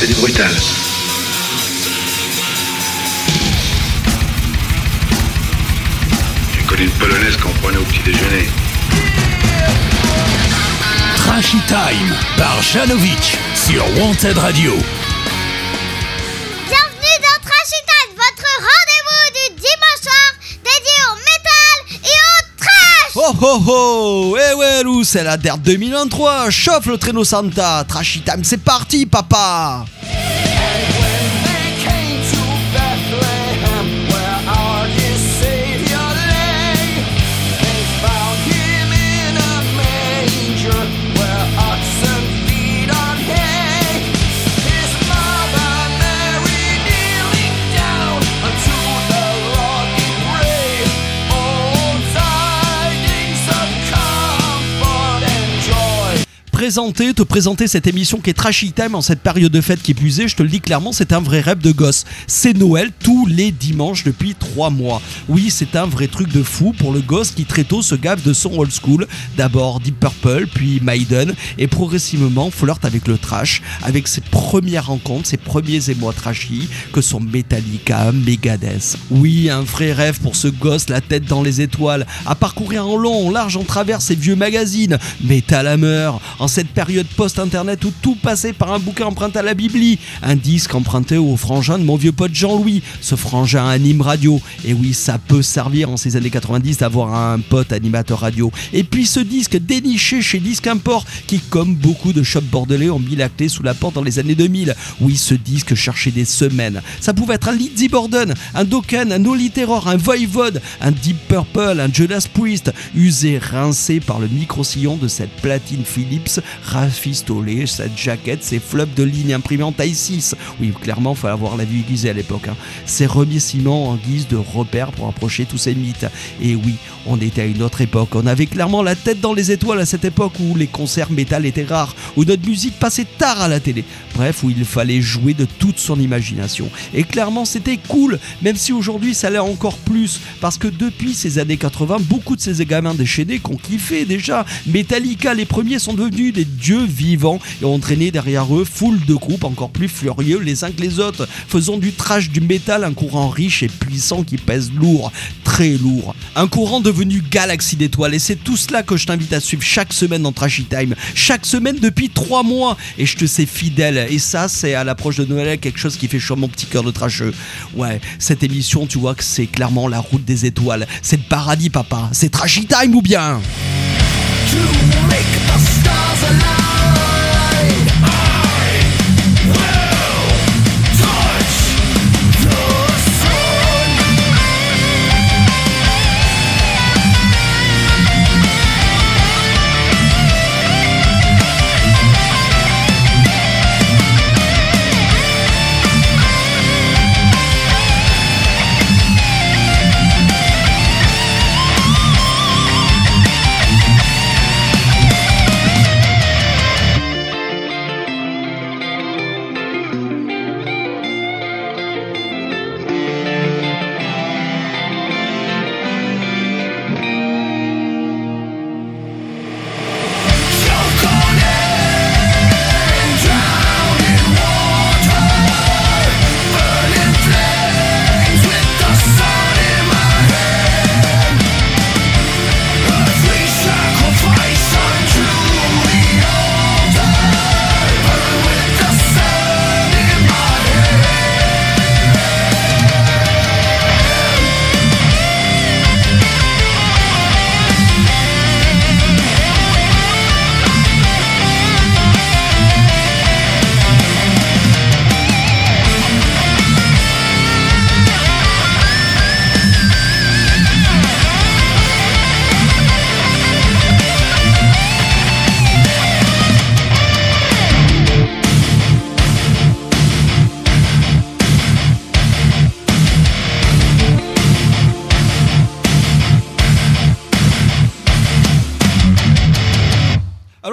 C'est du brutal. J'ai connu une polonaise qu'on prenait au petit déjeuner. Trashy Time par Janovic sur Wanted Radio. Oh oh Eh ouais Lou, c'est la DER 2023 Chauffe le traîneau Santa. Trashy Time, c'est parti papa te présenter cette émission qui est trashy time en cette période de fête qui est puisée, je te le dis clairement, c'est un vrai rêve de gosse. C'est Noël tous les dimanches depuis trois mois. Oui, c'est un vrai truc de fou pour le gosse qui très tôt se gave de son old school. D'abord Deep Purple, puis Maiden, et progressivement flirte avec le trash, avec ses premières rencontres, ses premiers émois trashy, que sont Metallica, Megadeth. Oui, un vrai rêve pour ce gosse, la tête dans les étoiles, à parcourir en long, en large, en travers ces vieux magazines, Metal cette période post-internet où tout passait par un bouquin emprunté à la Bibli, un disque emprunté au frangin de mon vieux pote Jean-Louis, ce frangin anime radio. Et oui, ça peut servir en ces années 90 d'avoir un pote animateur radio. Et puis ce disque déniché chez Disque Import qui, comme beaucoup de shops bordelais, ont mis la clé sous la porte dans les années 2000. Oui, ce disque cherchait des semaines. Ça pouvait être un Lizzy Borden, un Dokken, un Holy Terror, un Voivode, un Deep Purple, un Judas Priest, usé, rincé par le micro-sillon de cette platine Philips rafistolé, cette jaquette, ses flops de ligne imprimée en taille 6. Oui, clairement, fallait avoir la vue aiguisée à l'époque. Hein. Ces remerciements en guise de repère pour approcher tous ces mythes. Et oui, on était à une autre époque. On avait clairement la tête dans les étoiles à cette époque où les concerts métal étaient rares, où notre musique passait tard à la télé. Bref, où il fallait jouer de toute son imagination. Et clairement, c'était cool, même si aujourd'hui ça l'est encore plus. Parce que depuis ces années 80, beaucoup de ces gamins déchaînés qu'on kiffait déjà. Metallica, les premiers sont devenus des dieux vivants. Et ont derrière eux foule de groupes encore plus furieux les uns que les autres, faisant du trash du métal un courant riche et puissant qui pèse lourd, très lourd. Un courant devenu galaxie d'étoiles. Et c'est tout cela que je t'invite à suivre chaque semaine dans Trashy Time, chaque semaine depuis trois mois. Et je te sais fidèle. Et ça c'est à l'approche de Noël quelque chose qui fait chaud mon petit cœur de trasheux. Ouais, cette émission tu vois que c'est clairement la route des étoiles, c'est le paradis papa, c'est Trashy Time ou bien? falls alive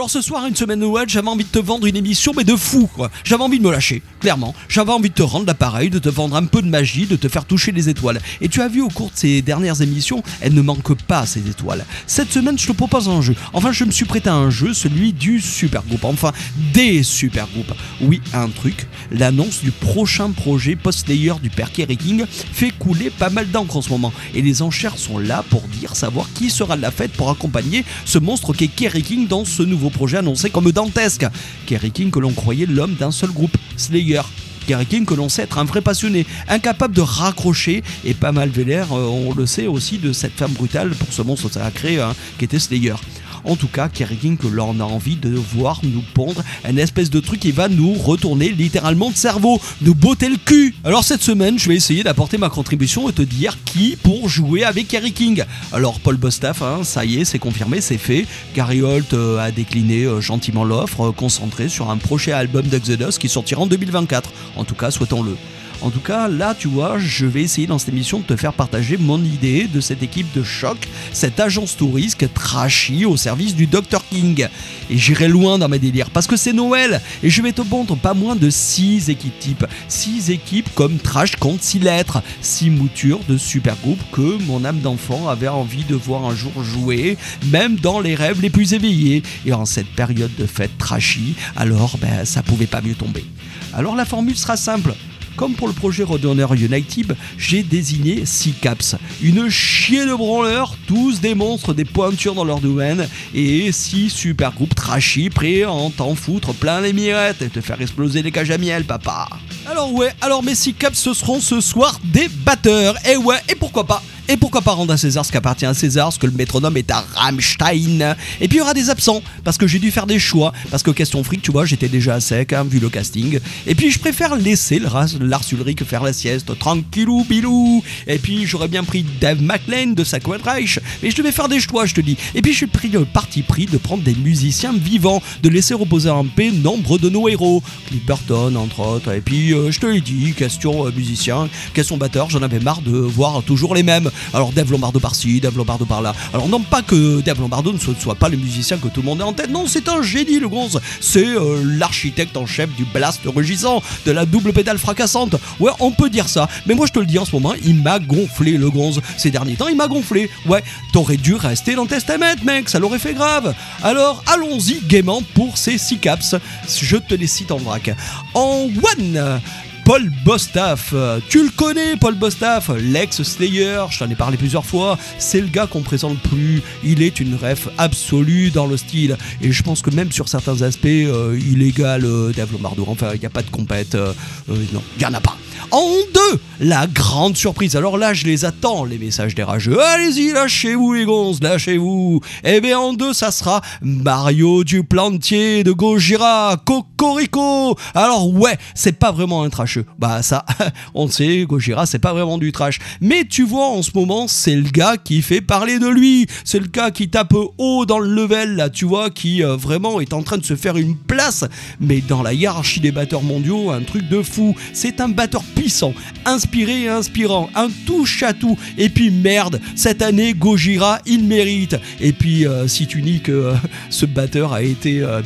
Alors ce soir, une semaine Noël, j'avais envie de te vendre une émission, mais de fou, quoi. J'avais envie de me lâcher, clairement. J'avais envie de te rendre l'appareil, de te vendre un peu de magie, de te faire toucher les étoiles. Et tu as vu au cours de ces dernières émissions, elles ne manquent pas, ces étoiles. Cette semaine, je te propose un jeu. Enfin, je me suis prêté à un jeu, celui du super groupe. Enfin, des super groupes. Oui, un truc. L'annonce du prochain projet post-layer du père Kerry King fait couler pas mal d'encre en ce moment. Et les enchères sont là pour dire savoir qui sera de la fête pour accompagner ce monstre qu'est Kerry King dans ce nouveau projet annoncé comme dantesque. Kerry King que l'on croyait l'homme d'un seul groupe, Slayer. Kerry King que l'on sait être un vrai passionné, incapable de raccrocher et pas mal vénère, euh, on le sait aussi de cette femme brutale pour ce monstre sacré hein, qui était Slayer. En tout cas, Kerry King que l'on a envie de voir nous pondre un espèce de truc qui va nous retourner littéralement le cerveau, nous botter le cul. Alors cette semaine, je vais essayer d'apporter ma contribution et te dire qui pour jouer avec Kerry King. Alors Paul Bostaff, hein, ça y est, c'est confirmé, c'est fait. Gary Holt euh, a décliné euh, gentiment l'offre, euh, concentré sur un prochain album d'Exodus qui sortira en 2024. En tout cas, souhaitons-le. En tout cas, là, tu vois, je vais essayer dans cette émission de te faire partager mon idée de cette équipe de choc, cette agence touriste trashy au service du Dr King. Et j'irai loin dans mes délires parce que c'est Noël et je vais te pondre pas moins de 6 équipes types. 6 équipes comme Trash compte 6 lettres, 6 moutures de super groupes que mon âme d'enfant avait envie de voir un jour jouer, même dans les rêves les plus éveillés. Et en cette période de fête trashy, alors ben, ça pouvait pas mieux tomber. Alors la formule sera simple. Comme pour le projet Roadrunner United, j'ai désigné 6 caps. Une chier de branleurs, tous des monstres, des pointures dans leur domaine, et 6 super groupes trashy prêts à en t'en foutre plein les mirettes et te faire exploser les cages à miel, papa. Alors ouais, alors mes 6 caps ce seront ce soir des batteurs. Et ouais, et pourquoi pas et pourquoi pas rendre à César ce qui appartient à César, ce que le métronome est à Rammstein. Et puis il y aura des absents, parce que j'ai dû faire des choix, parce que question fric, tu vois, j'étais déjà à sec, hein, vu le casting. Et puis je préfère laisser le Lars Ulrich faire la sieste, tranquillou bilou. Et puis j'aurais bien pris Dave McLean de Sacred Reich, mais je devais faire des choix, je te dis. Et puis je suis pris le parti pris de prendre des musiciens vivants, de laisser reposer en paix nombre de nos héros. Cliff Burton, entre autres. Et puis euh, je te l'ai dit, question euh, musicien, question batteur, j'en avais marre de voir toujours les mêmes. Alors Dave Lombardo par-ci, Dave Lombardo par-là. Alors non pas que Dave Lombardo ne soit, pas le musicien que tout le monde a en tête, non, c'est un génie le gonze. C'est euh, l'architecte en chef du blast rugissant, de la double pédale fracassante. Ouais, on peut dire ça. Mais moi je te le dis en ce moment, il m'a gonflé le gonze. Ces derniers temps, il m'a gonflé. Ouais, t'aurais dû rester dans Testament, mec, ça l'aurait fait grave. Alors allons-y gaiement pour ces six caps. Je te les cite en vrac. En one Paul Bostaff. Tu le connais, Paul Bostaff, l'ex-Slayer, je t'en ai parlé plusieurs fois. C'est le gars qu'on présente plus. Il est une ref absolue dans le style. Et je pense que même sur certains aspects, euh, il égale euh, Dave Lombardo. Enfin, il n'y a pas de compète. Euh, non, il n'y en a pas. En deux, la grande surprise. Alors là, je les attends, les messages des rageux. Allez-y, lâchez-vous les gonzes, lâchez-vous. Eh bien, en deux, ça sera Mario du Plantier de Gojira, Cocorico. Alors ouais, c'est pas vraiment un trasheux. Bah ça, on sait, Gojira, c'est pas vraiment du trash. Mais tu vois, en ce moment, c'est le gars qui fait parler de lui. C'est le gars qui tape haut dans le level, là, tu vois, qui euh, vraiment est en train de se faire une place. Mais dans la hiérarchie des batteurs mondiaux, un truc de fou. C'est un batteur puissant, inspiré et inspirant, un touche à tout. Et puis merde, cette année Gojira, il mérite. Et puis euh, si tu dis que euh, ce batteur a été euh,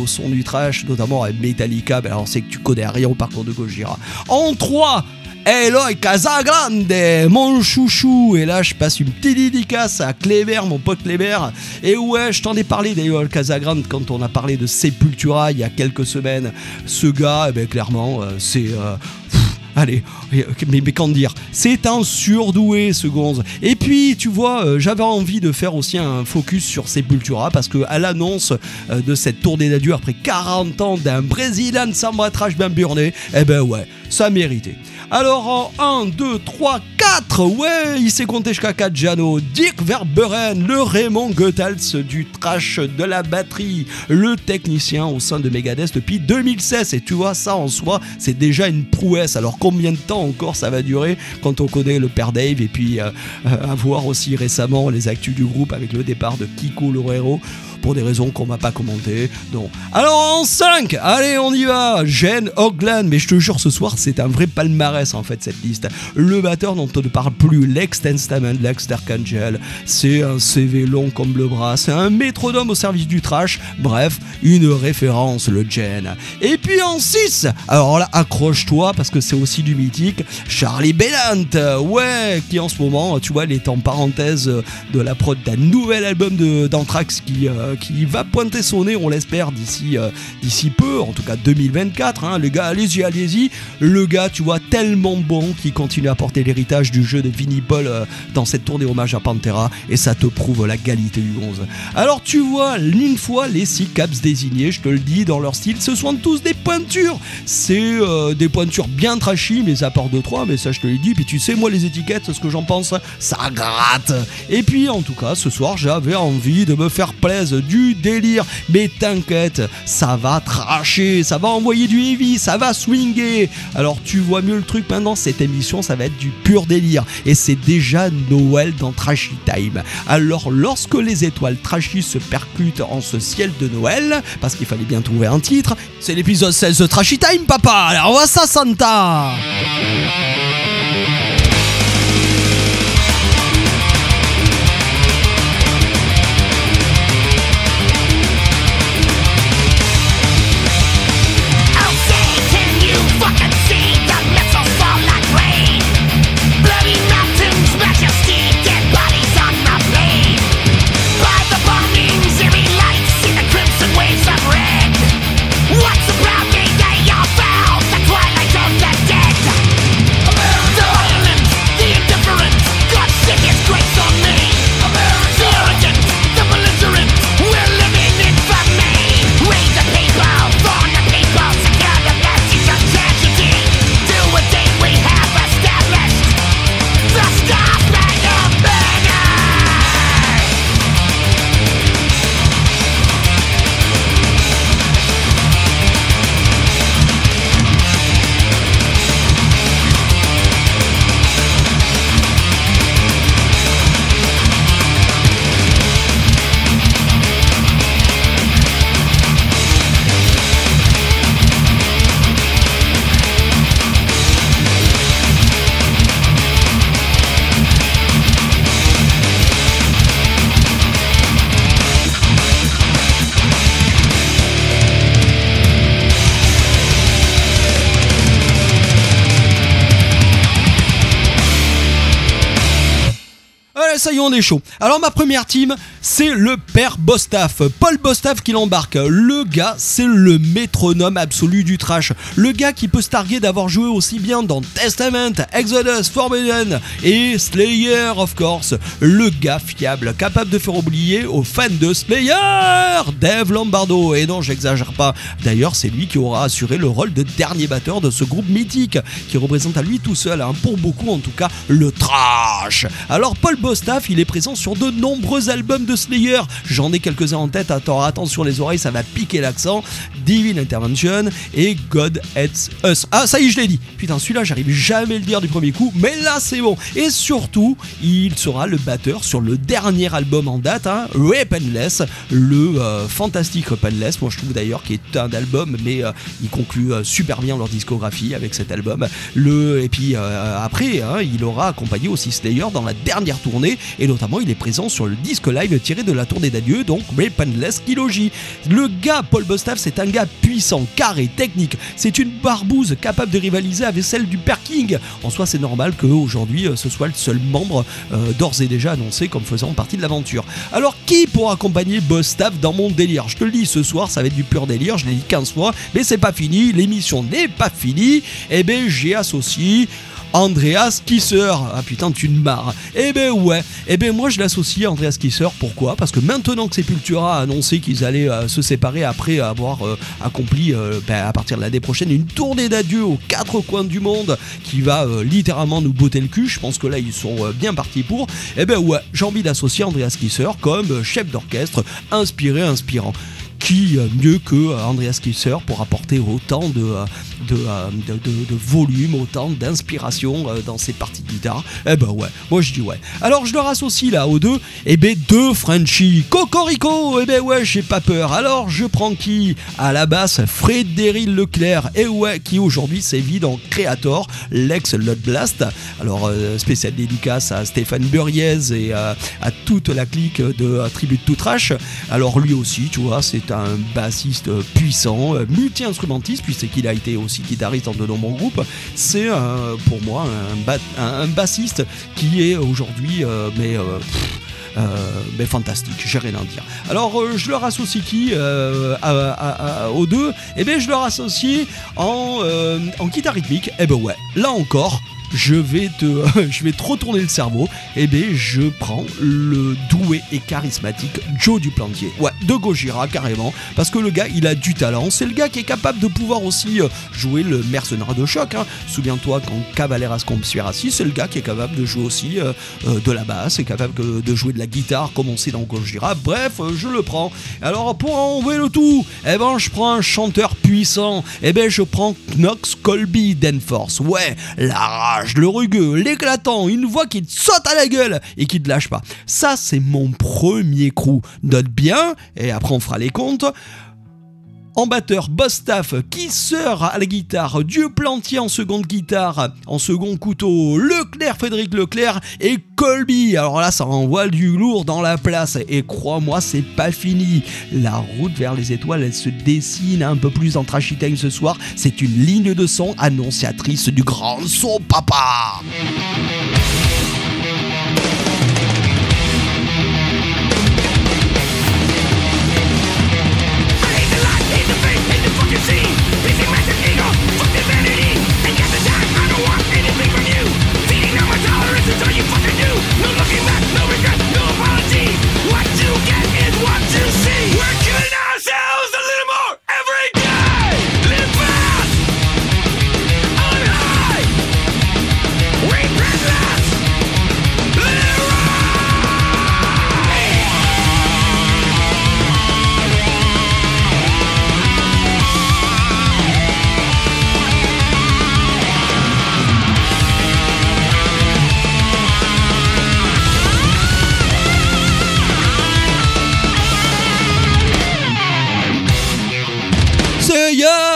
au son du trash, notamment à Metallica, ben alors c'est que tu connais rien au parcours de Gojira. En 3 Eloy Casagrande, mon chouchou. Et là, je passe une petite dédicace à Cléber, mon pote Cléber. Et ouais, je t'en ai parlé d'Eloy Casagrande quand on a parlé de Sepultura il y a quelques semaines. Ce gars, eh ben, clairement, c'est. Allez, mais, mais qu'en dire? C'est un surdoué ce gonze. Et puis, tu vois, euh, j'avais envie de faire aussi un focus sur Sepultura parce que à l'annonce euh, de cette tournée d'adieu après 40 ans d'un Brésilien Samba Trash bien burné, eh ben ouais, ça méritait. Alors en 1, 2, 3, 4, ouais, il s'est compté jusqu'à 4 Jano, Dirk Verberen, le Raymond Goethals du trash de la batterie, le technicien au sein de Megadeth depuis 2016. Et tu vois, ça en soi, c'est déjà une prouesse. Alors combien de temps encore ça va durer quand on connaît le père Dave et puis euh, euh, avoir aussi récemment les actus du groupe avec le départ de Kiko Lorero pour des raisons qu'on va pas commenter. Donc, alors en 5, allez, on y va. Jen Ogland, mais je te jure, ce soir, c'est un vrai palmarès en fait cette liste. Le batteur dont on ne parle plus, Lex Testament, Lex Darkangel, c'est un CV long comme le bras, c'est un métronome au service du trash. Bref, une référence, le Jen. Et puis en 6, alors là, accroche-toi parce que c'est aussi du mythique, Charlie Bellant, ouais, qui en ce moment, tu vois, il est en parenthèse de la prod d'un nouvel album d'Anthrax qui, euh, qui va pointer son nez, on l'espère, d'ici euh, peu, en tout cas 2024. Hein. Les gars, allez-y, allez-y. Le gars, tu vois, tellement bon qui continue à porter l'héritage du jeu de Vinnie Paul euh, dans cette tournée hommage à Pantera et ça te prouve la qualité du 11. Alors tu vois, une fois les six caps désignés, je te le dis, dans leur style, ce sont tous des pointures. C'est euh, des pointures bien trashy, mais à part de 3, mais ça je te l'ai dit. Puis tu sais, moi les étiquettes, ce que j'en pense, ça gratte. Et puis en tout cas, ce soir, j'avais envie de me faire plaisir, du délire. Mais t'inquiète, ça va tracher, ça va envoyer du heavy, ça va swinger. Alors tu vois mieux le truc maintenant, cette émission, ça va être du pur délire. Et c'est déjà Noël dans Trashy Time. Alors lorsque les étoiles trashy se percutent en ce ciel de Noël, parce qu'il fallait bien trouver un titre, c'est l'épisode 16 de Trashy Time, papa. Alors on ça, Santa. Ça y est, on est chaud. Alors, ma première team, c'est le père Bostaff. Paul Bostaff qui l'embarque. Le gars, c'est le métronome absolu du trash. Le gars qui peut se targuer d'avoir joué aussi bien dans Testament, Exodus, Forbidden et Slayer, of course. Le gars fiable, capable de faire oublier aux fans de Slayer, Dave Lombardo. Et non, j'exagère pas. D'ailleurs, c'est lui qui aura assuré le rôle de dernier batteur de ce groupe mythique, qui représente à lui tout seul, hein, pour beaucoup en tout cas, le trash. Alors, Paul Bostaff, il est présent sur de nombreux albums de Slayer. J'en ai quelques-uns en tête. Attends, attention les oreilles, ça va piquer l'accent. Divine Intervention et God Hates Us. Ah, ça y est, je l'ai dit. Putain, celui-là, j'arrive jamais à le dire du premier coup, mais là, c'est bon. Et surtout, il sera le batteur sur le dernier album en date, hein, Weaponless, le euh, fantastique Weaponless. Moi, je trouve d'ailleurs qu'il est un album, mais euh, il conclut euh, super bien leur discographie avec cet album. Le, et puis euh, après, hein, il aura accompagné aussi Slayer dans la dernière tournée, et notamment, il est présent sur le disque live tiré de la tournée d'adieu, donc Weaponless Kilogy. Le gars, Paul Bostaff, c'est un gars puissant, carré, technique. C'est une barbouze capable de rivaliser avec celle du Père King. En soi, c'est normal qu'aujourd'hui, euh, ce soit le seul membre euh, d'ores et déjà annoncé comme faisant partie de l'aventure. Alors, qui pour accompagner Bostaff dans mon délire? Je te le dis, ce soir, ça va être du pur délire. Je l'ai dit 15 fois, mais c'est pas fini. L'émission n'est pas finie. Eh ben, j'ai associé. Andreas Kisser. Ah putain, tu me marres. Eh ben ouais. Eh ben moi je l'associe à Andreas Kisser. Pourquoi? Parce que maintenant que Sepultura a annoncé qu'ils allaient euh, se séparer après avoir euh, accompli euh, ben, à partir de l'année prochaine une tournée d'adieu aux quatre coins du monde qui va littéralement nous botter le cul. Je pense que là ils sont bien partis pour. Eh ben ouais, j'ai envie d'associer Andreas Kisser comme chef d'orchestre inspiré, inspirant qui mieux que Andreas Kisser pour apporter autant de, de, euh, de, volume, autant d'inspiration euh, dans ses parties de guitare. Eh ben ouais, moi je dis ouais. Alors je leur associe là aux deux, eh ben deux Frenchies. Cocorico, eh ben ouais, j'ai pas peur. Alors je prends qui À la basse, Frédéric Leclerc, et ouais, qui aujourd'hui sévit dans Creator, l'ex Lot Blast. Alors euh, spécial dédicace à Stéphane Buriez et à, à toute la clique de euh, Tribute to Trash. Alors lui aussi, tu vois, c'est un bassiste puissant, euh, multi-instrumentiste, puisqu'il a été aussi guitariste dans de nombreux groupes. C'est euh, pour moi un, un- bassiste qui est aujourd'hui euh, euh, mais fantastique, j'ai rien à dire. Alors je leur associe qui aux deux? Eh bien je leur associe en, en guitare rythmique. Eh ben ouais, là encore. Je vais te, je vais te retourner le cerveau. Eh bien, je prends le doué et charismatique Joe Duplantier. Ouais, de Gojira carrément, parce que le gars, il a du talent. C'est le gars qui est capable de pouvoir aussi euh, jouer le mercenaire de choc. hein. Souviens-toi quand Cavalleras Conspiracy, c'est le gars qui est capable de jouer aussi euh, euh, de la basse, est capable de jouer de la guitare comme on sait dans Gojira. Bref, je le prends. Alors pour enlever le tout, eh ben je prends un chanteur puissant. Eh ben je prends Knox Colby Danforth. Ouais, la rage, le rugueux, l'éclatant, une voix qui te saute à la gueule et qui te lâche pas. Ça c'est mon premier crew. Note bien et après on fera les comptes. En batteur, Boss Staff, Kisseur à la guitare, Dieu Plantier en seconde guitare, en second couteau, Leclerc, Frédéric Leclerc et Colby. Alors là, ça envoie du lourd dans la place. Et crois-moi, c'est pas fini. La route vers les étoiles, elle se dessine un peu plus en trashy time ce soir. C'est une ligne de son annonciatrice du grand son papa. No looking back, no regrets, no apologies. What you get is what you see. We're giving Oh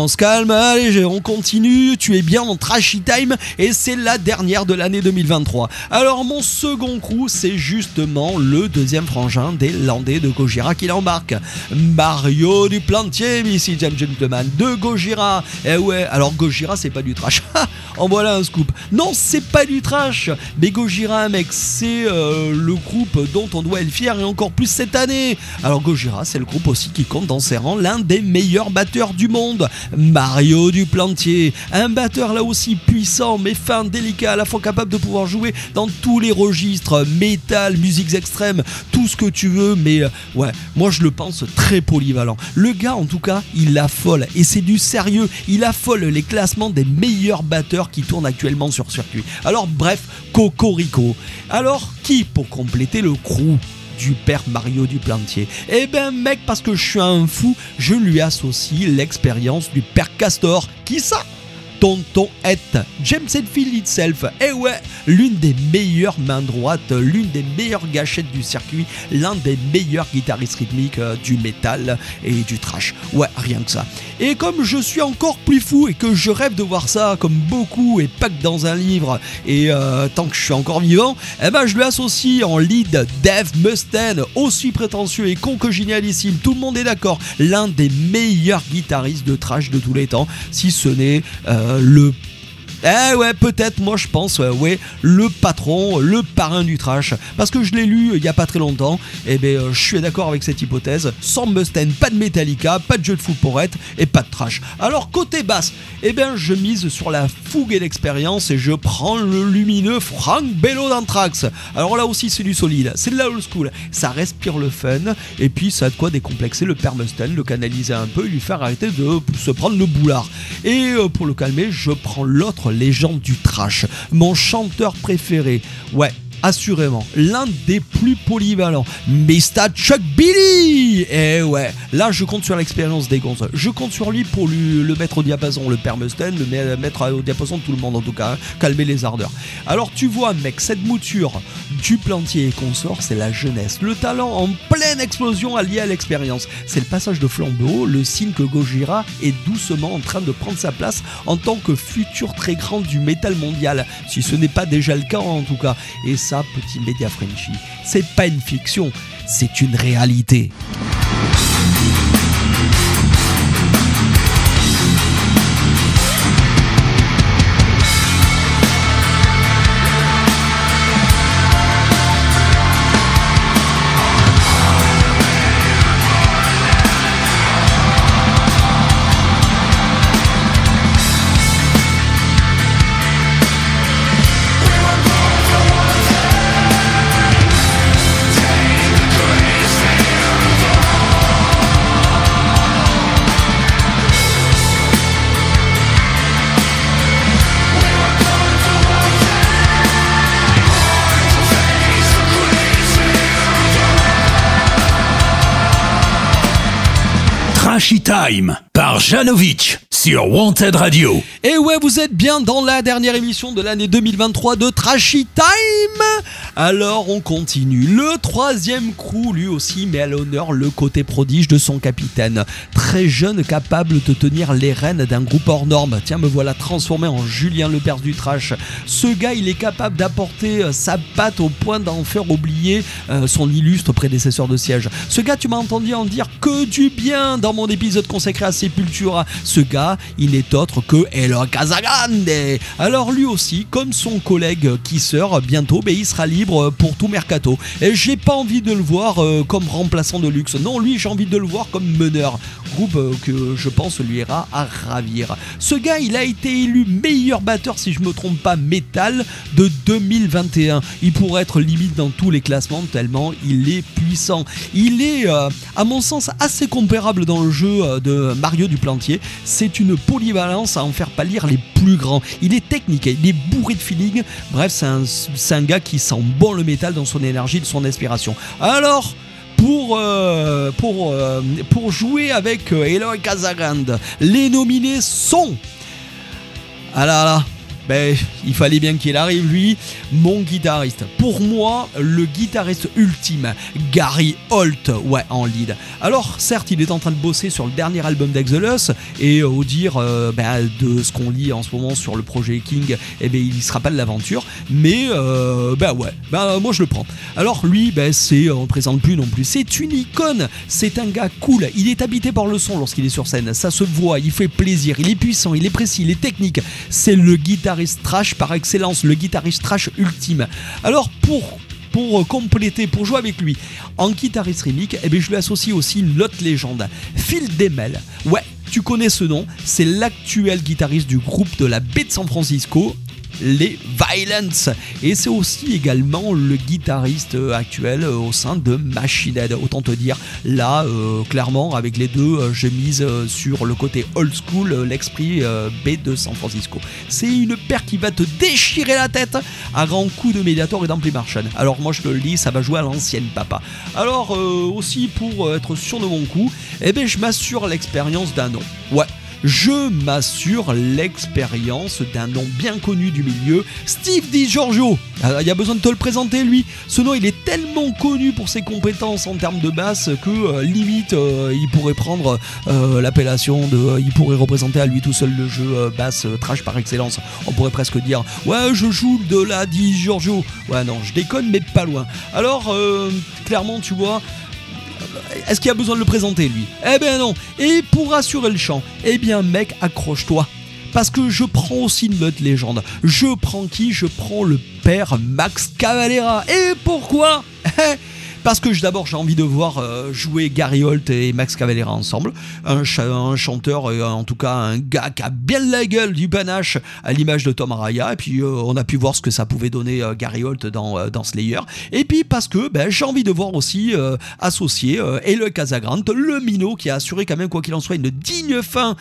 on se calme, allez, on continue, tu es bien en Trashy Time et c'est la dernière de l'année 2023. Alors mon second crew, c'est justement le deuxième frangin des Landais de Gojira qui l'embarque. Mario du Plantier, ici James Gentleman, de Gojira. Eh ouais, alors Gojira c'est pas du trash. en voilà un scoop. Non, c'est pas du trash, mais Gojira, mec, c'est euh, le groupe dont on doit être fier et encore plus cette année. Alors Gojira, c'est le groupe aussi qui compte dans ses rangs l'un des meilleurs batteurs du monde, Mario Duplantier. Un batteur là aussi puissant, mais fin, délicat, à la fois capable de pouvoir jouer dans tous les registres, métal, musiques extrêmes, tout ce que tu veux, mais euh, ouais, moi je le pense très polyvalent. Le gars, en tout cas, il affole, et c'est du sérieux, il affole les classements des meilleurs batteurs qui tournent actuellement sur circuit. Alors bref, Cocorico. Alors, qui pour compléter le crew? Du père Mario Duplantier Eh ben mec, parce que je suis un fou, je lui associe l'expérience du père Castor. Qui ça? Tonton Het, James Hetfield itself, et ouais, l'une des meilleures mains droites, l'une des meilleures gâchettes du circuit, l'un des meilleurs guitaristes rythmiques euh, du métal et du trash. Ouais, rien que ça. Et comme je suis encore plus fou et que je rêve de voir ça comme beaucoup et pas que dans un livre, et euh, tant que je suis encore vivant, eh ben je lui associe en lead Dave Mustaine, aussi prétentieux et con que génialissime, tout le monde est d'accord, l'un des meilleurs guitaristes de trash de tous les temps, si ce n'est euh, le eh ouais, peut-être, moi je pense, ouais, le patron, le parrain du trash. Parce que je l'ai lu euh, il y a pas très longtemps, et ben euh, je suis d'accord avec cette hypothèse. Sans Mustaine, pas de Metallica, pas de jeu de foot pour être, et pas de trash. Alors côté basse, eh ben je mise sur la fougue et l'expérience et je prends le lumineux Frank Bello d'Anthrax. Alors là aussi c'est du solide, c'est de la old school, ça respire le fun, et puis ça a de quoi décomplexer le père Mustaine, le canaliser un peu et lui faire arrêter de se prendre le boulard. Et euh, pour le calmer, je prends l'autre légende du trash, mon chanteur préféré. Ouais, assurément l'un des plus polyvalents, Mr. Chuck Billy Et ouais, là je compte sur l'expérience des gonzes. Je compte sur lui pour le mettre au diapason, le père Mustaine, le me- mettre au diapason de tout le monde en tout cas, hein, calmer les ardeurs. Alors tu vois mec, cette mouture du plantier et consort, c'est la jeunesse, le talent en pleine explosion allié à l'expérience. C'est le passage de flambeau, le signe que Gojira est doucement en train de prendre sa place en tant que futur très grand du métal mondial, si ce n'est pas déjà le cas en tout cas. Petit média Frenchy, c'est pas une fiction, c'est une réalité. Time par Janovic sur Wanted Radio. Et ouais, vous êtes bien dans la dernière émission de l'année 2023 de Trashy Time Alors on continue. Le troisième crew, lui aussi, met à l'honneur le côté prodige de son capitaine. Très jeune, capable de tenir les rênes d'un groupe hors norme. Tiens, me voilà transformé en Julien Lepers du trash. Ce gars, il est capable d'apporter euh, sa patte au point d'en faire oublier euh, son illustre prédécesseur de siège. Ce gars, tu m'as entendu en dire que du bien dans mon épisode consacré à Ce gars, il n'est autre que Elo Casagrande. Alors lui aussi, comme son collègue Kisser, bientôt, ben, il sera libre pour tout mercato. Et j'ai pas envie de le voir euh, comme remplaçant de luxe. Non, lui, j'ai envie de le voir comme meneur. Groupe euh, que je pense lui ira à ravir. Ce gars, il a été élu meilleur batteur, si je me trompe pas, métal de 2021. Il pourrait être limite dans tous les classements tellement il est puissant. Il est, euh, à mon sens, assez comparable dans le jeu euh, de Mario du Plantier. C'est une polyvalence à en faire pâlir les plus grands. Il est technique, il est bourré de feeling. Bref, c'est un, un gars qui sent bon le métal dans son énergie, de son inspiration. Alors, pour, euh, pour, euh, pour jouer avec euh, Eloy Casagrande, les nominés sont. Ah là là, ben, il fallait bien qu'il arrive lui, mon guitariste. Pour moi, le guitariste ultime, Gary Holt, ouais, en lead. Alors, certes, il est en train de bosser sur le dernier album d'Exodus, et au dire euh, ben, de ce qu'on lit en ce moment sur le projet King, eh ben, il sera pas de l'aventure, mais euh, ben ouais, ben moi je le prends. Alors lui, ben c'est, on ne présente plus non plus, c'est une icône, c'est un gars cool, il est habité par le son lorsqu'il est sur scène, ça se voit, il fait plaisir, il est puissant, il est précis, il est technique, c'est le guitariste trash par excellence, le guitariste trash ultime. Alors pour pour compléter, pour jouer avec lui en guitariste rythmique, eh bien, je lui associe aussi une autre légende, Phil Demel. Ouais, tu connais ce nom, c'est l'actuel guitariste du groupe de la baie de San Francisco, les Violence. Et c'est aussi également le guitariste euh, actuel euh, au sein de Machine Head. Autant te dire, là, euh, clairement, avec les deux, je mise sur le côté old school, l'esprit B de San Francisco. C'est une paire qui va te déchirer la tête à grands coups de Mediator et d'Ampli Martian. Alors moi je le dis, ça va jouer à l'ancienne papa. Alors aussi pour être sûr de mon coup, eh ben je m'assure l'expérience d'un nom. Ouais, je m'assure l'expérience d'un nom bien connu du milieu, Steve DiGiorgio. Ah, Il y a besoin de te le présenter lui. Ce nom il est tellement connu pour ses compétences en termes de basse que euh, limite euh, il pourrait prendre euh, l'appellation de, il pourrait représenter à lui tout seul le jeu basse trash par excellence. On pourrait presque dire ouais je joue de la DiGiorgio. Ouais non je déconne mais pas loin. Alors clairement tu vois est-ce qu'il a besoin de le présenter lui? Eh ben non. Et pour assurer le champ, eh bien mec, accroche-toi. Parce que je prends aussi une meute légende. Je prends qui? Je prends le père Max Cavalera. Et pourquoi? Parce que d'abord j'ai envie de voir euh, jouer Gary Holt et Max Cavalera ensemble. Un, cha- un chanteur, euh, en tout cas un gars qui a bien la gueule du panache à l'image de Tom Araya. Et puis euh, on a pu voir ce que ça pouvait donner Gary Holt dans, Slayer. Et puis parce que ben, j'ai envie de voir aussi associer euh, Eloy Casagrande, le minot qui a assuré quand même quoi qu'il en soit une digne fin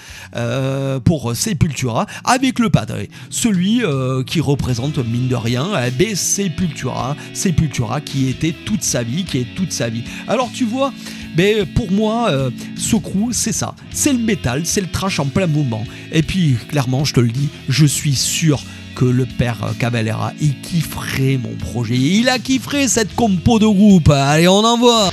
pour Sepultura avec le padre, celui qui représente mine de rien eh ben, Sepultura, Sepultura qui était toute sa vie, toute sa vie. Alors tu vois, ben, pour moi, euh, crew, c'est ça. C'est le métal, c'est le trash en plein mouvement. Et puis, clairement, je te le dis, je suis sûr que le père Caballera, il kifferait mon projet. Il a kiffé cette compo de groupe. Allez, on envoie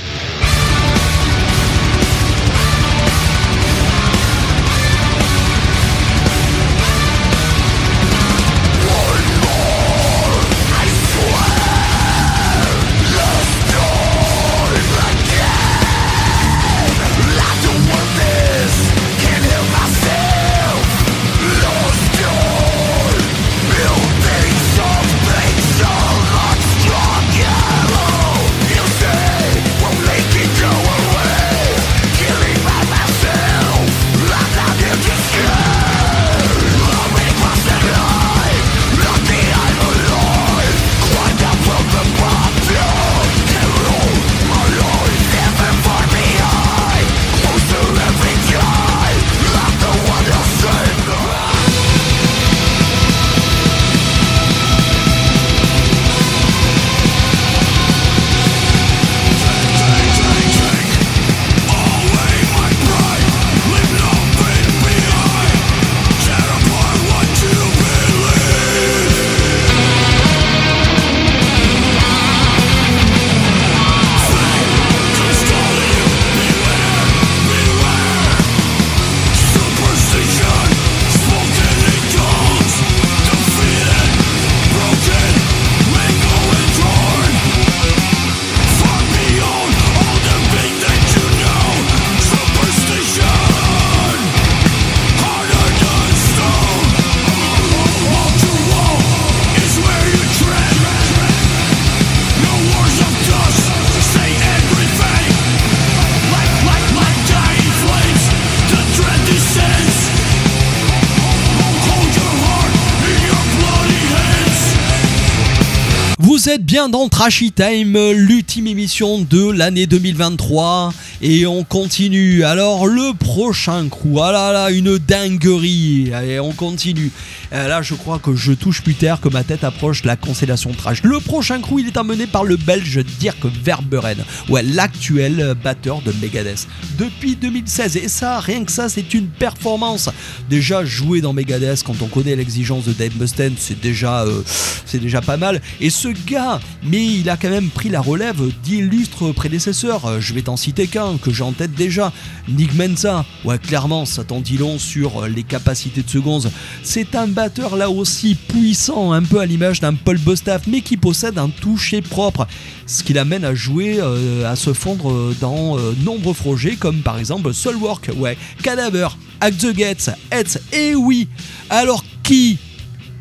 Êtes bien dans Trashy Time, l'ultime émission de l'année 2023 et on continue. Alors le prochain coup, ah là là, une dinguerie. Allez, on continue. Euh, là, je crois que je touche plus terre, que ma tête approche la constellation Trash. Le prochain coup, il est emmené par le Belge Dirk Verberen, ouais, l'actuel batteur de Megadeth depuis 2016. Et ça, rien que ça, c'est une performance. Déjà jouer dans Megadeth quand on connaît l'exigence de Dave Mustaine, c'est déjà, euh, c'est déjà pas mal. Et ce gars, mais il a quand même pris la relève d'illustres prédécesseurs. Je vais t'en citer qu'un que j'ai en tête déjà, Nick Menza. Ouais, clairement, ça t'en dit long sur les capacités de ce gonze. C'est un batteur là aussi puissant, un peu à l'image d'un Paul Bostaff, mais qui possède un toucher propre, ce qui l'amène à jouer, euh, à se fondre dans euh, nombreux projets comme par exemple Soulwork, ouais, Cadaver, Act the Gates, Heads, et oui. Alors qui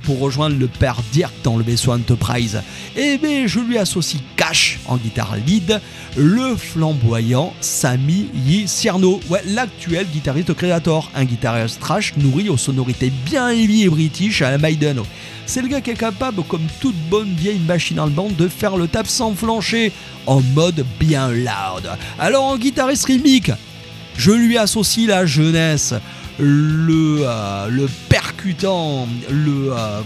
pour rejoindre le père Dirk dans le vaisseau Enterprise. Eh bien, je lui associe Cash en guitare lead, le flamboyant Sami Yi Cierno, ouais, l'actuel guitariste créateur, un guitariste trash nourri aux sonorités bien heavy et british à la Maiden. C'est le gars qui est capable, comme toute bonne vieille machine allemande, de faire le tap sans flancher, en mode bien loud. Alors en guitariste rythmique, je lui associe la jeunesse, le, euh, le percutant, le, euh,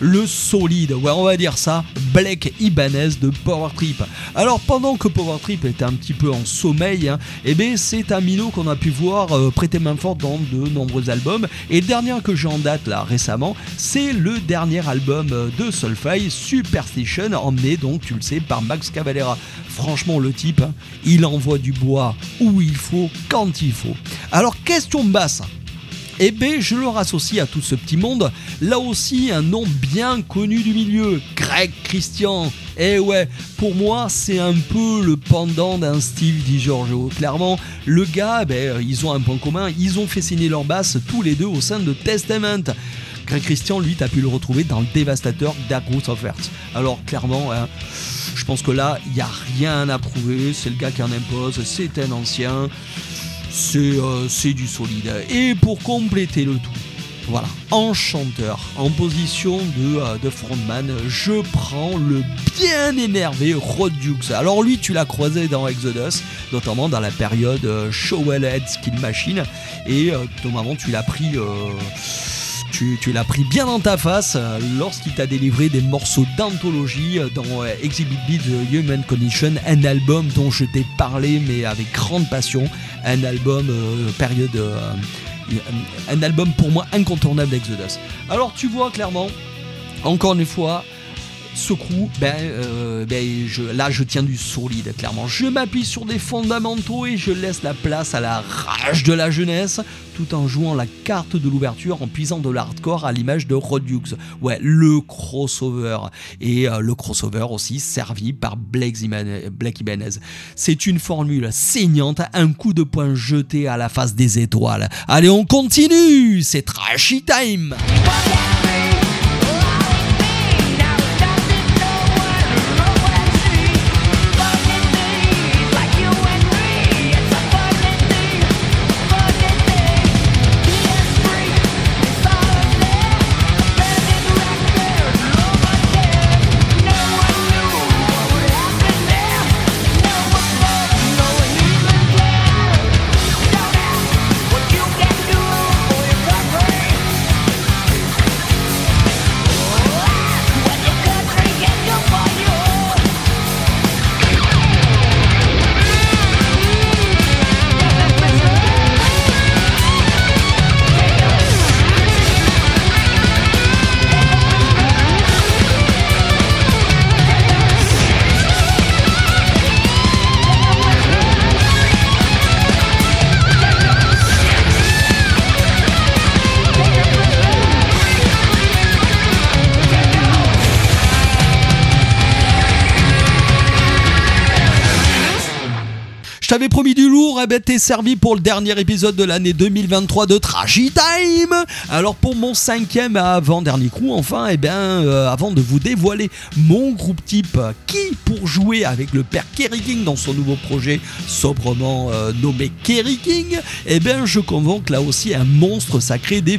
le solide, ouais, on va dire ça, Blake Ibanez de Power Trip. Alors pendant que Power Trip était un petit peu en sommeil, hein, eh c'est un minot qu'on a pu voir euh, prêter main forte dans de nombreux albums. Et le dernier que j'ai en date là récemment, c'est le dernier album euh, de Soulfly, Superstition, emmené donc, tu le sais, par Max Cavalera. Franchement, le type, hein, il envoie du bois où il faut, quand il faut. Alors, question basse. Eh ben, je leur associe à tout ce petit monde, là aussi, un nom bien connu du milieu, Greg Christian. Eh ouais, pour moi, c'est un peu le pendant d'un Steve DiGiorgio. Clairement, le gars, ben, ils ont un point commun, ils ont fait signer leur basse tous les deux au sein de Testament. Greg Christian, lui, t'as pu le retrouver dans le dévastateur Dark Roots of Earth. Alors, clairement, hein, Je pense que là, il n'y a rien à prouver. C'est le gars qui en impose, c'est un ancien, c'est euh, c'est du solide. Et pour compléter le tout, voilà, en chanteur, en position de, euh, de frontman, je prends le bien énervé Rod Dukes. Alors lui, tu l'as croisé dans Exodus, notamment dans la période euh, Showellhead Skill Machine, et euh, notamment tu l'as pris... tu, l'as pris bien dans ta face euh, lorsqu'il t'a délivré des morceaux d'anthologie euh, dans euh, Exhibit B de Human Condition, un album dont je t'ai parlé mais avec grande passion, un album période, un album pour moi incontournable d'Exodus. Alors tu vois clairement, encore une fois, ce crew, ben, euh, ben, je, là je tiens du solide, clairement. Je m'appuie sur des fondamentaux et je laisse la place à la rage de la jeunesse, tout en jouant la carte de l'ouverture en puisant de l'hardcore à l'image de Rod Hughes. Ouais, le crossover. Et euh, le crossover aussi servi par. Blake Ibanez. C'est une formule saignante, un coup de poing jeté à la face des étoiles. Allez, on continue C'est Trashy Time t'avais promis du lourd, eh ben t'es servi pour le dernier épisode de l'année 2023 de Trashy Time. Alors pour mon cinquième avant-dernier crew, enfin, eh bien, euh, avant de vous dévoiler mon groupe type qui, pour jouer avec le père Kerry King dans son nouveau projet sobrement euh, nommé Kerry King, eh bien, je convoque là aussi un monstre sacré des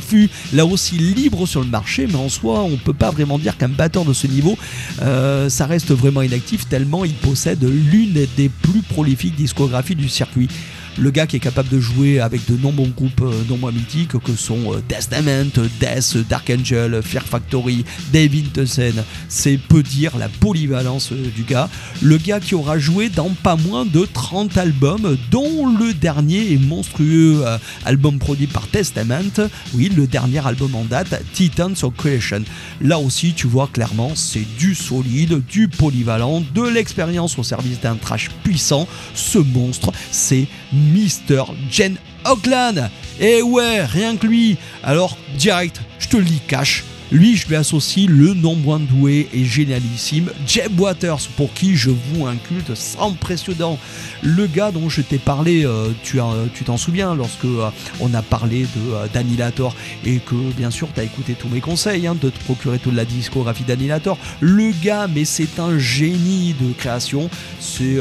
là aussi libre sur le marché, mais en soi, on peut pas vraiment dire qu'un batteur de ce niveau, euh, ça reste vraiment inactif tellement il possède l'une des plus prolifiques discographies du circuit. Le gars qui est capable de jouer avec de nombreux groupes euh, non moins mythiques que sont euh, Testament, Death, Dark Angel, Fear Factory, David Tesen, c'est peu dire la polyvalence euh, du gars. Le gars qui aura joué dans pas moins de 30 albums, dont le dernier est monstrueux album produit par Testament, oui, le dernier album en date, Titans of Creation. Là aussi, tu vois clairement, c'est du solide, du polyvalent, de l'expérience au service d'un trash puissant. Ce monstre, c'est Mr. Jen Oakland. Et ouais, rien que lui. Alors, direct, je te le dis cash. Lui, je lui associe le non moins doué et génialissime Jeb Waters, pour qui je voue un culte sans précédent. Le gars dont je t'ai parlé, euh, tu en- tu t'en souviens, lorsque euh, on a parlé de euh, et que bien sûr tu as écouté tous mes conseils hein, de te procurer toute la discographie d'Annihilator. Le gars, mais c'est un génie de création. C'est.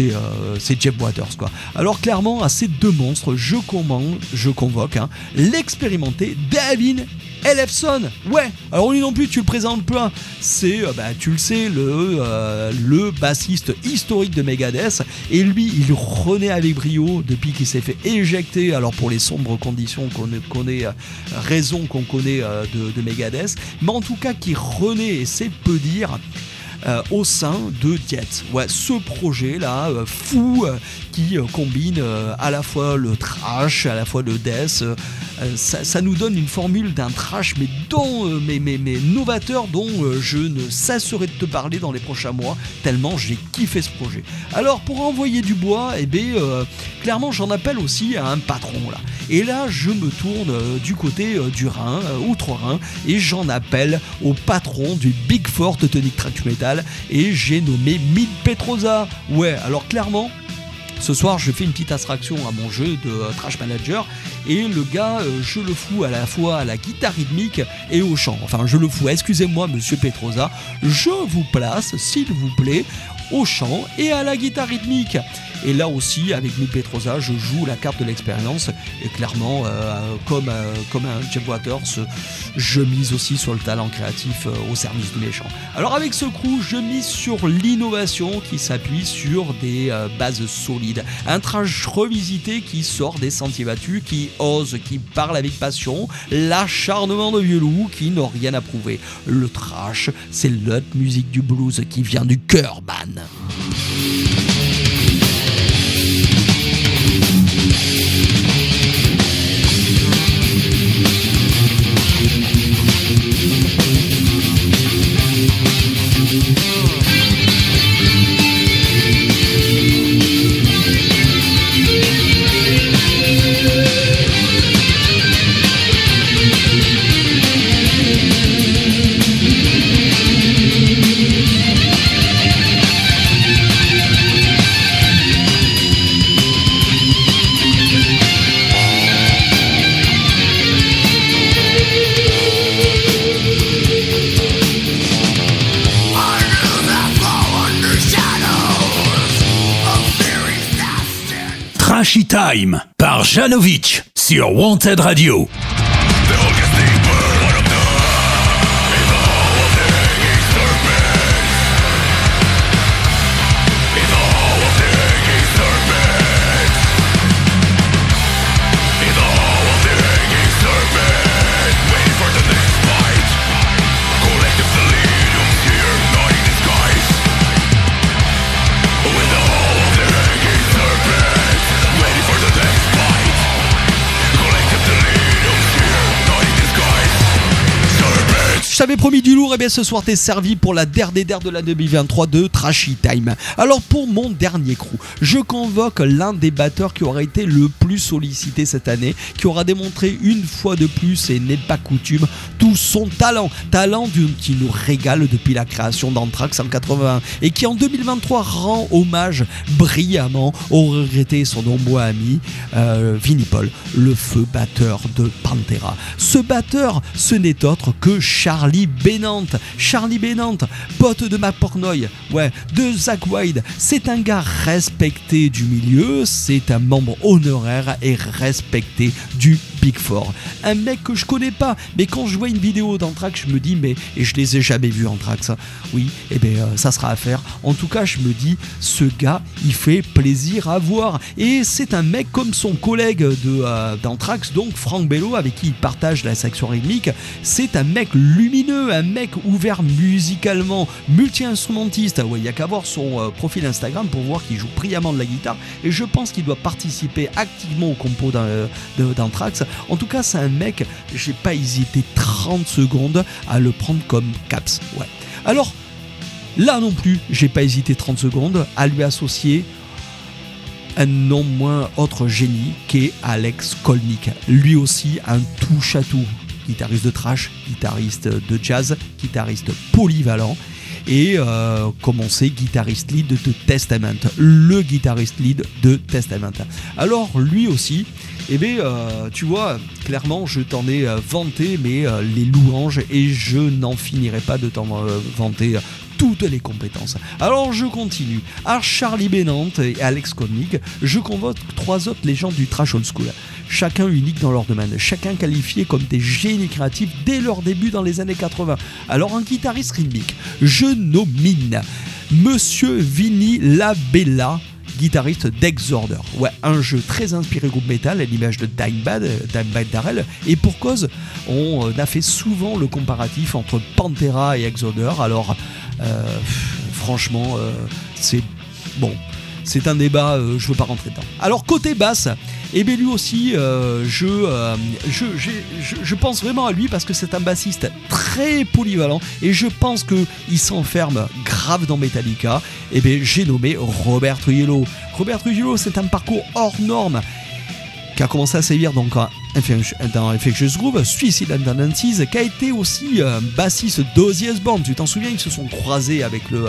Euh, c'est Jeff Waters quoi. Alors clairement à ces deux monstres, je commande, je convoque hein, l'expérimenté David Ellefson. Ouais. Alors lui non plus tu le présentes pas. C'est euh, bah, tu le sais le euh, le bassiste historique de Megadeth et lui il renaît avec brio depuis qu'il s'est fait éjecter. Alors pour les sombres conditions qu'on connaît, raison qu'on connaît de, de Megadeth, mais en tout cas qui renaît et c'est peu dire euh, au sein de Diet. Ouais, ce projet là, euh, fou, euh, qui combine à la fois le trash, à la fois le death. ça, nous donne une formule d'un trash, mais, dont, mais, mais, mais novateur, dont je ne cesserai de te parler dans les prochains mois, tellement j'ai kiffé ce projet. Alors, pour envoyer du bois, eh bien, clairement, j'en appelle aussi à un patron là. Et là, je me tourne du côté du Rhin, outre-Rhin, et j'en appelle au patron du Big Four Teutonic Trash Metal, et j'ai nommé Mid Petrosa. Ouais, alors clairement, Ce soir, je fais une petite attraction à mon jeu de euh, Trash Manager et le gars, euh, je le fous à la fois à la guitare rythmique et au chant. Enfin, je le fous, excusez-moi, monsieur Petrosa, je vous place, s'il vous plaît, au chant et à la guitare rythmique. Et là aussi, avec Mick Petrosa, je joue la carte de l'expérience. Et clairement, euh, comme, euh, comme un Jeff Waters, je mise aussi sur le talent créatif euh, au service du méchant. Alors avec ce crew, je mise sur l'innovation qui s'appuie sur des bases solides. Un trash revisité qui sort des sentiers battus, qui ose, qui parle avec passion. L'acharnement de vieux loups qui n'ont rien à prouver. Le trash, c'est l'autre musique du blues qui vient du cœur, man. Par Janovic sur Wanted Radio. T'avais promis du lourd, et bien ce soir t'es servi pour la der der de la 2023 de Trashy Time. Alors pour mon dernier crew, je convoque l'un des batteurs qui aura été le plus sollicité cette année, qui aura démontré une fois de plus, et n'est pas coutume, tout son talent. Talent qui nous régale depuis la création d'Anthrax en 81 et qui en 2023 rend hommage brillamment au regretté son nombreux ami euh, Vinnie Paul, le feu batteur de Pantera. Ce batteur, ce n'est autre que Charlie Bennant. Charlie Bennant, pote de Mac Pornoy, ouais, de Zach Wilde. C'est un gars respecté du milieu, c'est un membre honoraire et respecté du Un mec que je connais pas, mais quand je vois une vidéo d'Anthrax, je me dis, mais, et je les ai jamais vus Anthrax, oui, et bien ça sera à faire. En tout cas, je me dis, ce gars, il fait plaisir à voir. Et c'est un mec comme son collègue euh, d'Anthrax, donc Frank Bello, avec qui il partage la section rythmique. C'est un mec lumineux, un mec ouvert musicalement, multi-instrumentiste. Ouais, il n'y a qu'à voir son euh, profil Instagram pour voir qu'il joue brillamment de la guitare. Et je pense qu'il doit participer activement au compo euh, d'Anthrax. En tout cas, c'est un mec, j'ai pas hésité 30 secondes à le prendre comme caps. Alors, là non plus, j'ai pas hésité 30 secondes à lui associer un non moins autre génie qu'est Alex Kolnick. Lui aussi, un touche à tout. Guitariste de trash, guitariste de jazz, guitariste polyvalent. Et euh, comme on sait, guitariste lead de Testament, le guitariste lead de Testament. Alors lui aussi, eh bien, euh, tu vois, clairement, je t'en ai euh, vanté, mais les louanges, et je n'en finirai pas de t'en vanter toutes les compétences. Alors je continue. À Charlie Bennant et Alex Koenig, je convoque trois autres légendes du trash old school. Chacun unique dans leur domaine, chacun qualifié comme des génies créatifs dès leur début dans les années 80. Alors un guitariste rythmique, je nomine Monsieur Vinny Labella, guitariste d'Exorder. Ouais, un jeu très inspiré groupe metal à l'image de Dimebag, Dimebag Darrell. Et pour cause, on euh, a fait souvent le comparatif entre Pantera et Exorder. Alors, euh, franchement, euh, c'est bon. C'est un débat, euh, je veux pas rentrer dedans. Alors côté basse, et bien lui aussi, euh, je, euh, je, pense vraiment à lui parce que c'est un bassiste très polyvalent et je pense que il s'enferme grave dans Metallica. Et bien j'ai nommé Robert Trujillo. Robert Trujillo, c'est un parcours hors norme qui a commencé à sévir donc dans Infectious Groove, Suicide and Tendencies, qui a été aussi bassiste d'Ozzy Osbourne. Tu t'en souviens, ils se sont croisés avec le,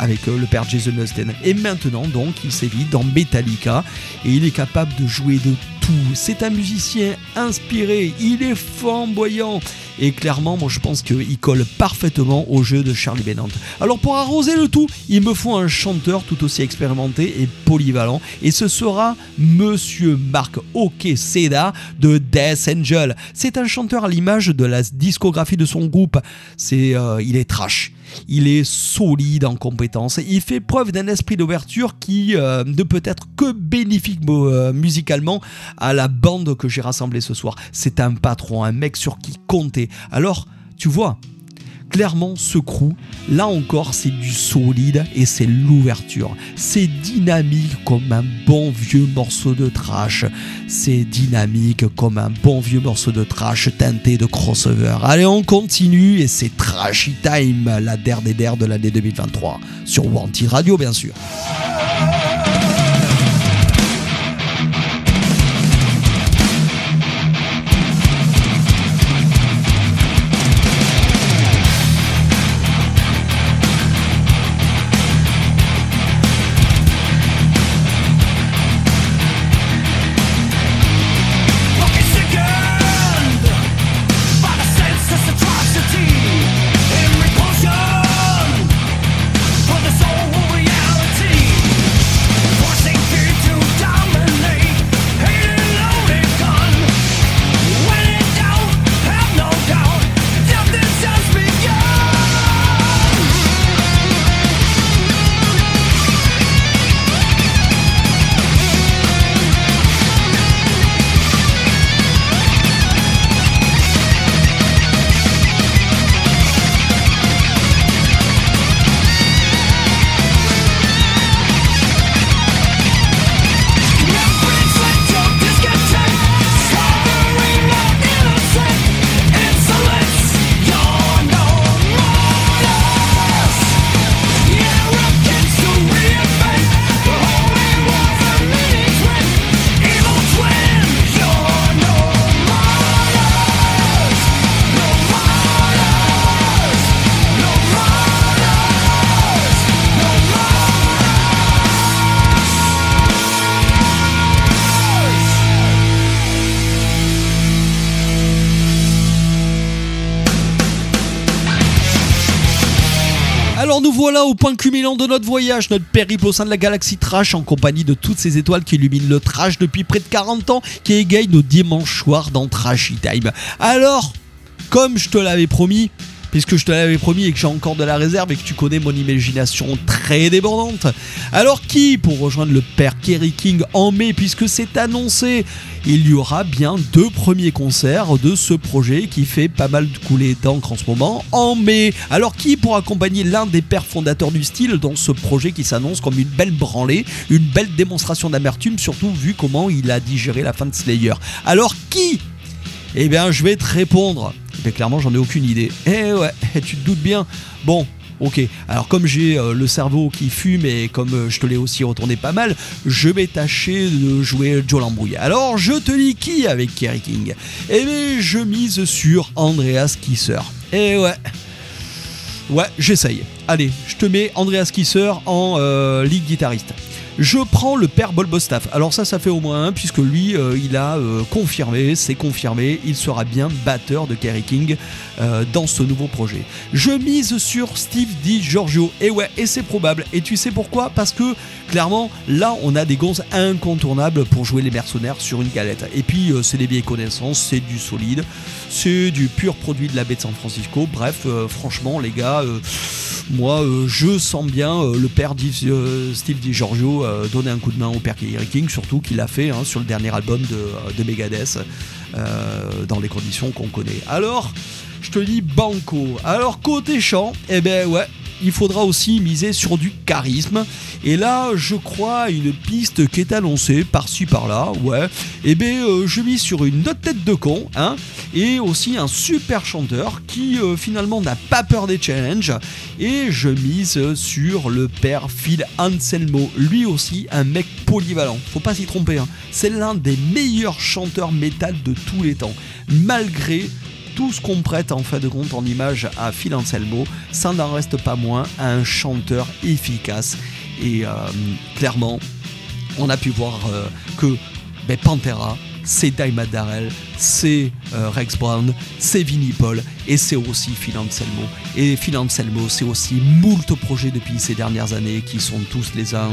avec euh, le père Jason Mustaine. Et maintenant, donc, il sévit dans Metallica et il est capable de jouer de tout. C'est un musicien inspiré, il est flamboyant. Et clairement, moi je pense qu'il colle parfaitement au jeu de Charlie Bennant. Alors pour arroser le tout, il me faut un chanteur tout aussi expérimenté et polyvalent. Et ce sera Monsieur Marc Okeseda de Death Angel. C'est un chanteur à l'image de la discographie de son groupe. C'est, euh, il est trash. Il est solide en compétences. Il fait preuve d'un esprit d'ouverture qui euh, ne peut être que bénéfique euh, musicalement à la bande que j'ai rassemblée ce soir. C'est un patron, un mec sur qui compter. Alors, tu vois, clairement ce crew, là encore c'est du solide et c'est l'ouverture. C'est dynamique comme un bon vieux morceau de trash. C'est dynamique comme un bon vieux morceau de trash teinté de crossover. Allez on continue et c'est Trashy Time, la der des der de l'année 2023. Sur Wanted Radio bien sûr. Voilà au point culminant de notre voyage, notre périple au sein de la galaxie Trash en compagnie de toutes ces étoiles qui illuminent le trash depuis près de 40 ans, qui égayent nos dimanches soirs dans Trashy Time. Alors, comme je te l'avais promis, puisque je te l'avais promis et que j'ai encore de la réserve et que tu connais mon imagination très débordante. Alors qui pour rejoindre le père Kerry King en mai puisque c'est annoncé? Il y aura bien deux premiers concerts de ce projet qui fait pas mal couler d'encre en ce moment en mai. Alors qui pour accompagner l'un des pères fondateurs du style dans ce projet qui s'annonce comme une belle branlée, une belle démonstration d'amertume surtout vu comment il a digéré la fin de Slayer? Alors qui? Eh bien, je vais te répondre. Mais clairement, j'en ai aucune idée. Eh ouais, tu te doutes bien. Bon, ok. Alors, comme j'ai euh, le cerveau qui fume et comme euh, je te l'ai aussi retourné pas mal, je vais tâcher de jouer Joe Lambrouille. Alors, je te dis qui avec Kerry King? Eh bien, je mise sur Andreas Kisser. Eh ouais. Ouais, j'essaye. Allez, je te mets Andreas Kisser en euh, guitariste. Je prends le père Bolbostaff. Alors ça, ça fait au moins un, puisque lui, euh, il a euh, confirmé, c'est confirmé, il sera bien batteur de Kerry King euh, dans ce nouveau projet. Je mise sur Steve Di Giorgio. Et ouais, et c'est probable. Et tu sais pourquoi? Parce que clairement, là, on a des gonzes incontournables pour jouer les mercenaires sur une galette. Et puis, euh, c'est des vieilles connaissances, c'est du solide, c'est du pur produit de la baie de San Francisco. Bref, euh, franchement, les gars, moi, je sens bien le père Steve Di Giorgio donner un coup de main au père Kerry King, surtout qu'il l'a fait hein, sur le dernier album de Megadeth, euh, dans les conditions qu'on connaît. Alors, je te dis banco. Alors, côté chant, eh ben ouais, il faudra aussi miser sur du charisme. Et là, je crois une piste qui est annoncée par-ci par-là, ouais. Et ben, euh, je mise sur une autre tête de con, hein, et aussi un super chanteur qui euh, finalement n'a pas peur des challenges. Et je mise sur le père Phil Anselmo, lui aussi un mec polyvalent. Faut pas s'y tromper, hein. c'est l'un des meilleurs chanteurs métal de tous les temps, malgré tout ce qu'on prête en fin de compte en image à Phil Anselmo, ça n'en reste pas moins un chanteur efficace. Et euh, clairement, on a pu voir euh, que ben, Pantera, c'est Diamond Darrell, c'est euh, Rex Brown, c'est Vinnie Paul et c'est aussi Phil Anselmo. Et Phil Anselmo, c'est aussi moult projets depuis ces dernières années qui sont tous les uns,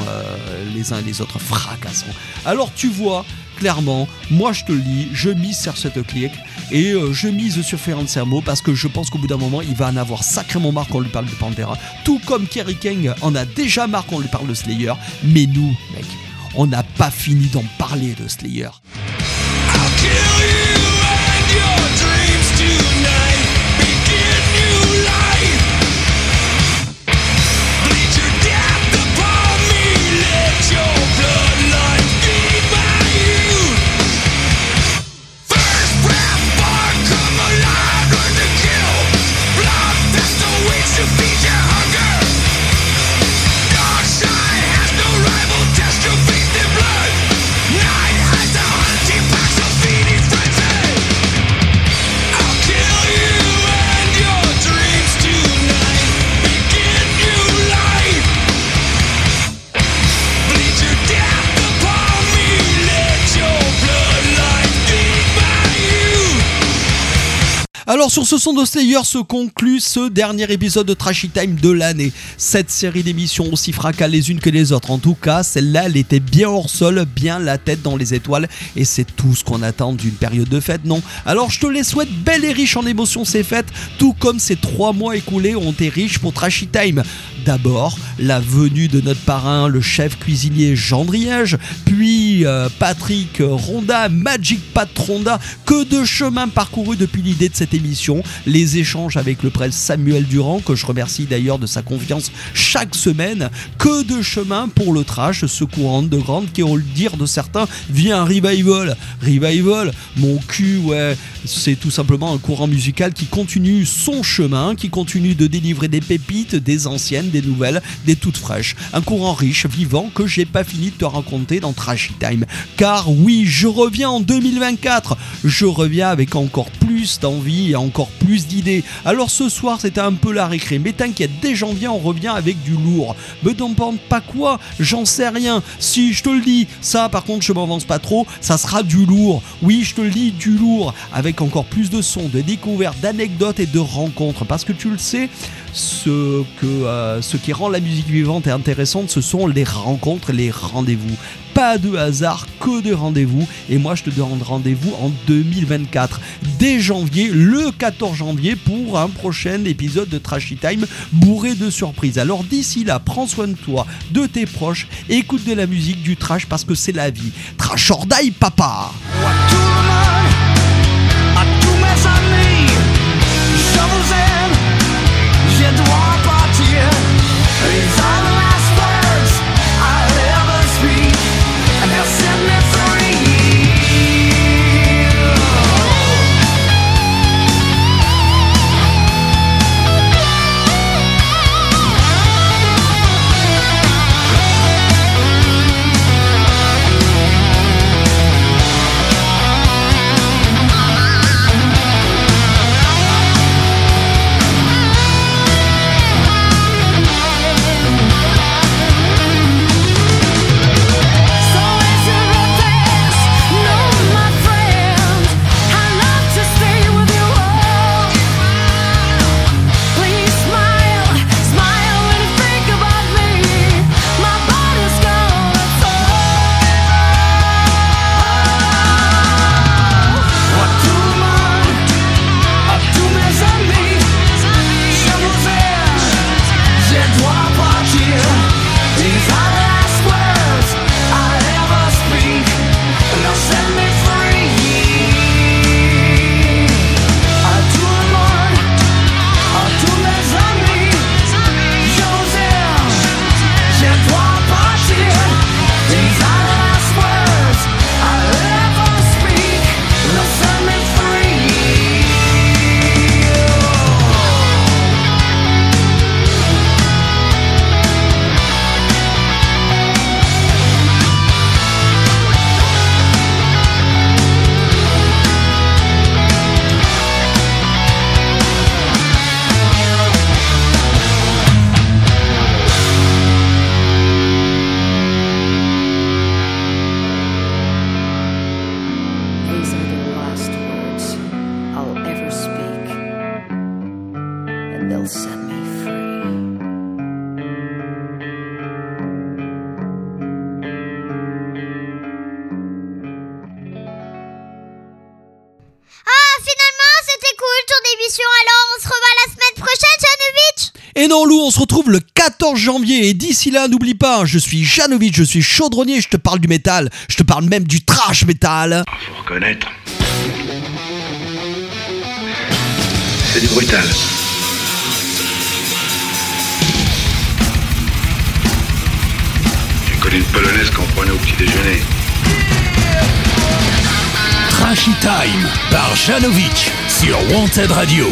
les uns les autres fracassants. Alors tu vois, clairement, moi je te le dis, je mise sur cette clique et euh, je mise sur Phil Anselmo parce que je pense qu'au bout d'un moment, il va en avoir sacrément marre qu'on lui parle de Pantera. Tout comme Kerry King en a déjà marre qu'on lui parle de Slayer. Mais nous, mec, on n'a pas fini d'en parler de Slayer. Alors sur ce son de Slayer se conclut ce dernier épisode de Trashy Time de l'année. Cette série d'émissions aussi fracas les unes que les autres. En tout cas, celle-là, elle était bien hors sol, bien la tête dans les étoiles. Et c'est tout ce qu'on attend d'une période de fête, non? Alors je te les souhaite belle et riche en émotions ces fêtes, tout comme ces trois mois écoulés ont été riches pour Trashy Time. D'abord, la venue de notre parrain, le chef cuisinier Jean puis euh, Patrick Ronda, Magic Pat Ronda, que de chemin parcouru depuis l'idée de cette les échanges avec le prêtre Samuel Durand, que je remercie d'ailleurs de sa confiance chaque semaine, que de chemin pour le trash, ce courant de grande qui, au le dire de certains, vient un revival. Revival, mon cul, ouais, c'est tout simplement un courant musical qui continue son chemin, qui continue de délivrer des pépites, des anciennes, des nouvelles, des toutes fraîches. Un courant riche, vivant, que j'ai pas fini de te raconter dans Trashy Time. Car oui, je reviens en 2024. Je reviens avec encore plus d'envie et encore plus d'idées. Alors ce soir, c'était un peu la récré. Mais t'inquiète, dès janvier, on revient avec du lourd. Me demande pas quoi, j'en sais rien. Si, je te le dis, ça par contre, je m'avance pas trop, ça sera du lourd. Oui, je te le dis, du lourd. Avec encore plus de sons, de découvertes, d'anecdotes et de rencontres. Parce que tu le sais, euh, ce qui rend la musique vivante et intéressante, ce sont les rencontres, les rendez-vous. Pas de hasard, que de rendez-vous. Et moi, je te donne rendez-vous en 2024, dès janvier, le 14 janvier, pour un prochain épisode de Trashy Time bourré de surprises. Alors d'ici là, prends soin de toi, de tes proches, écoute de la musique, du trash parce que c'est la vie. Trash or papa! Janovic. Et non, Lou, on se retrouve le 14 janvier. Et d'ici là, n'oublie pas, je suis Janovic, je suis chaudronnier, je te parle du métal. Je te parle même du trash métal. Faut reconnaître. C'est du brutal. J'ai connu une polonaise qu'on prenait au petit déjeuner. Trashy Time par Janovic sur Wanted Radio.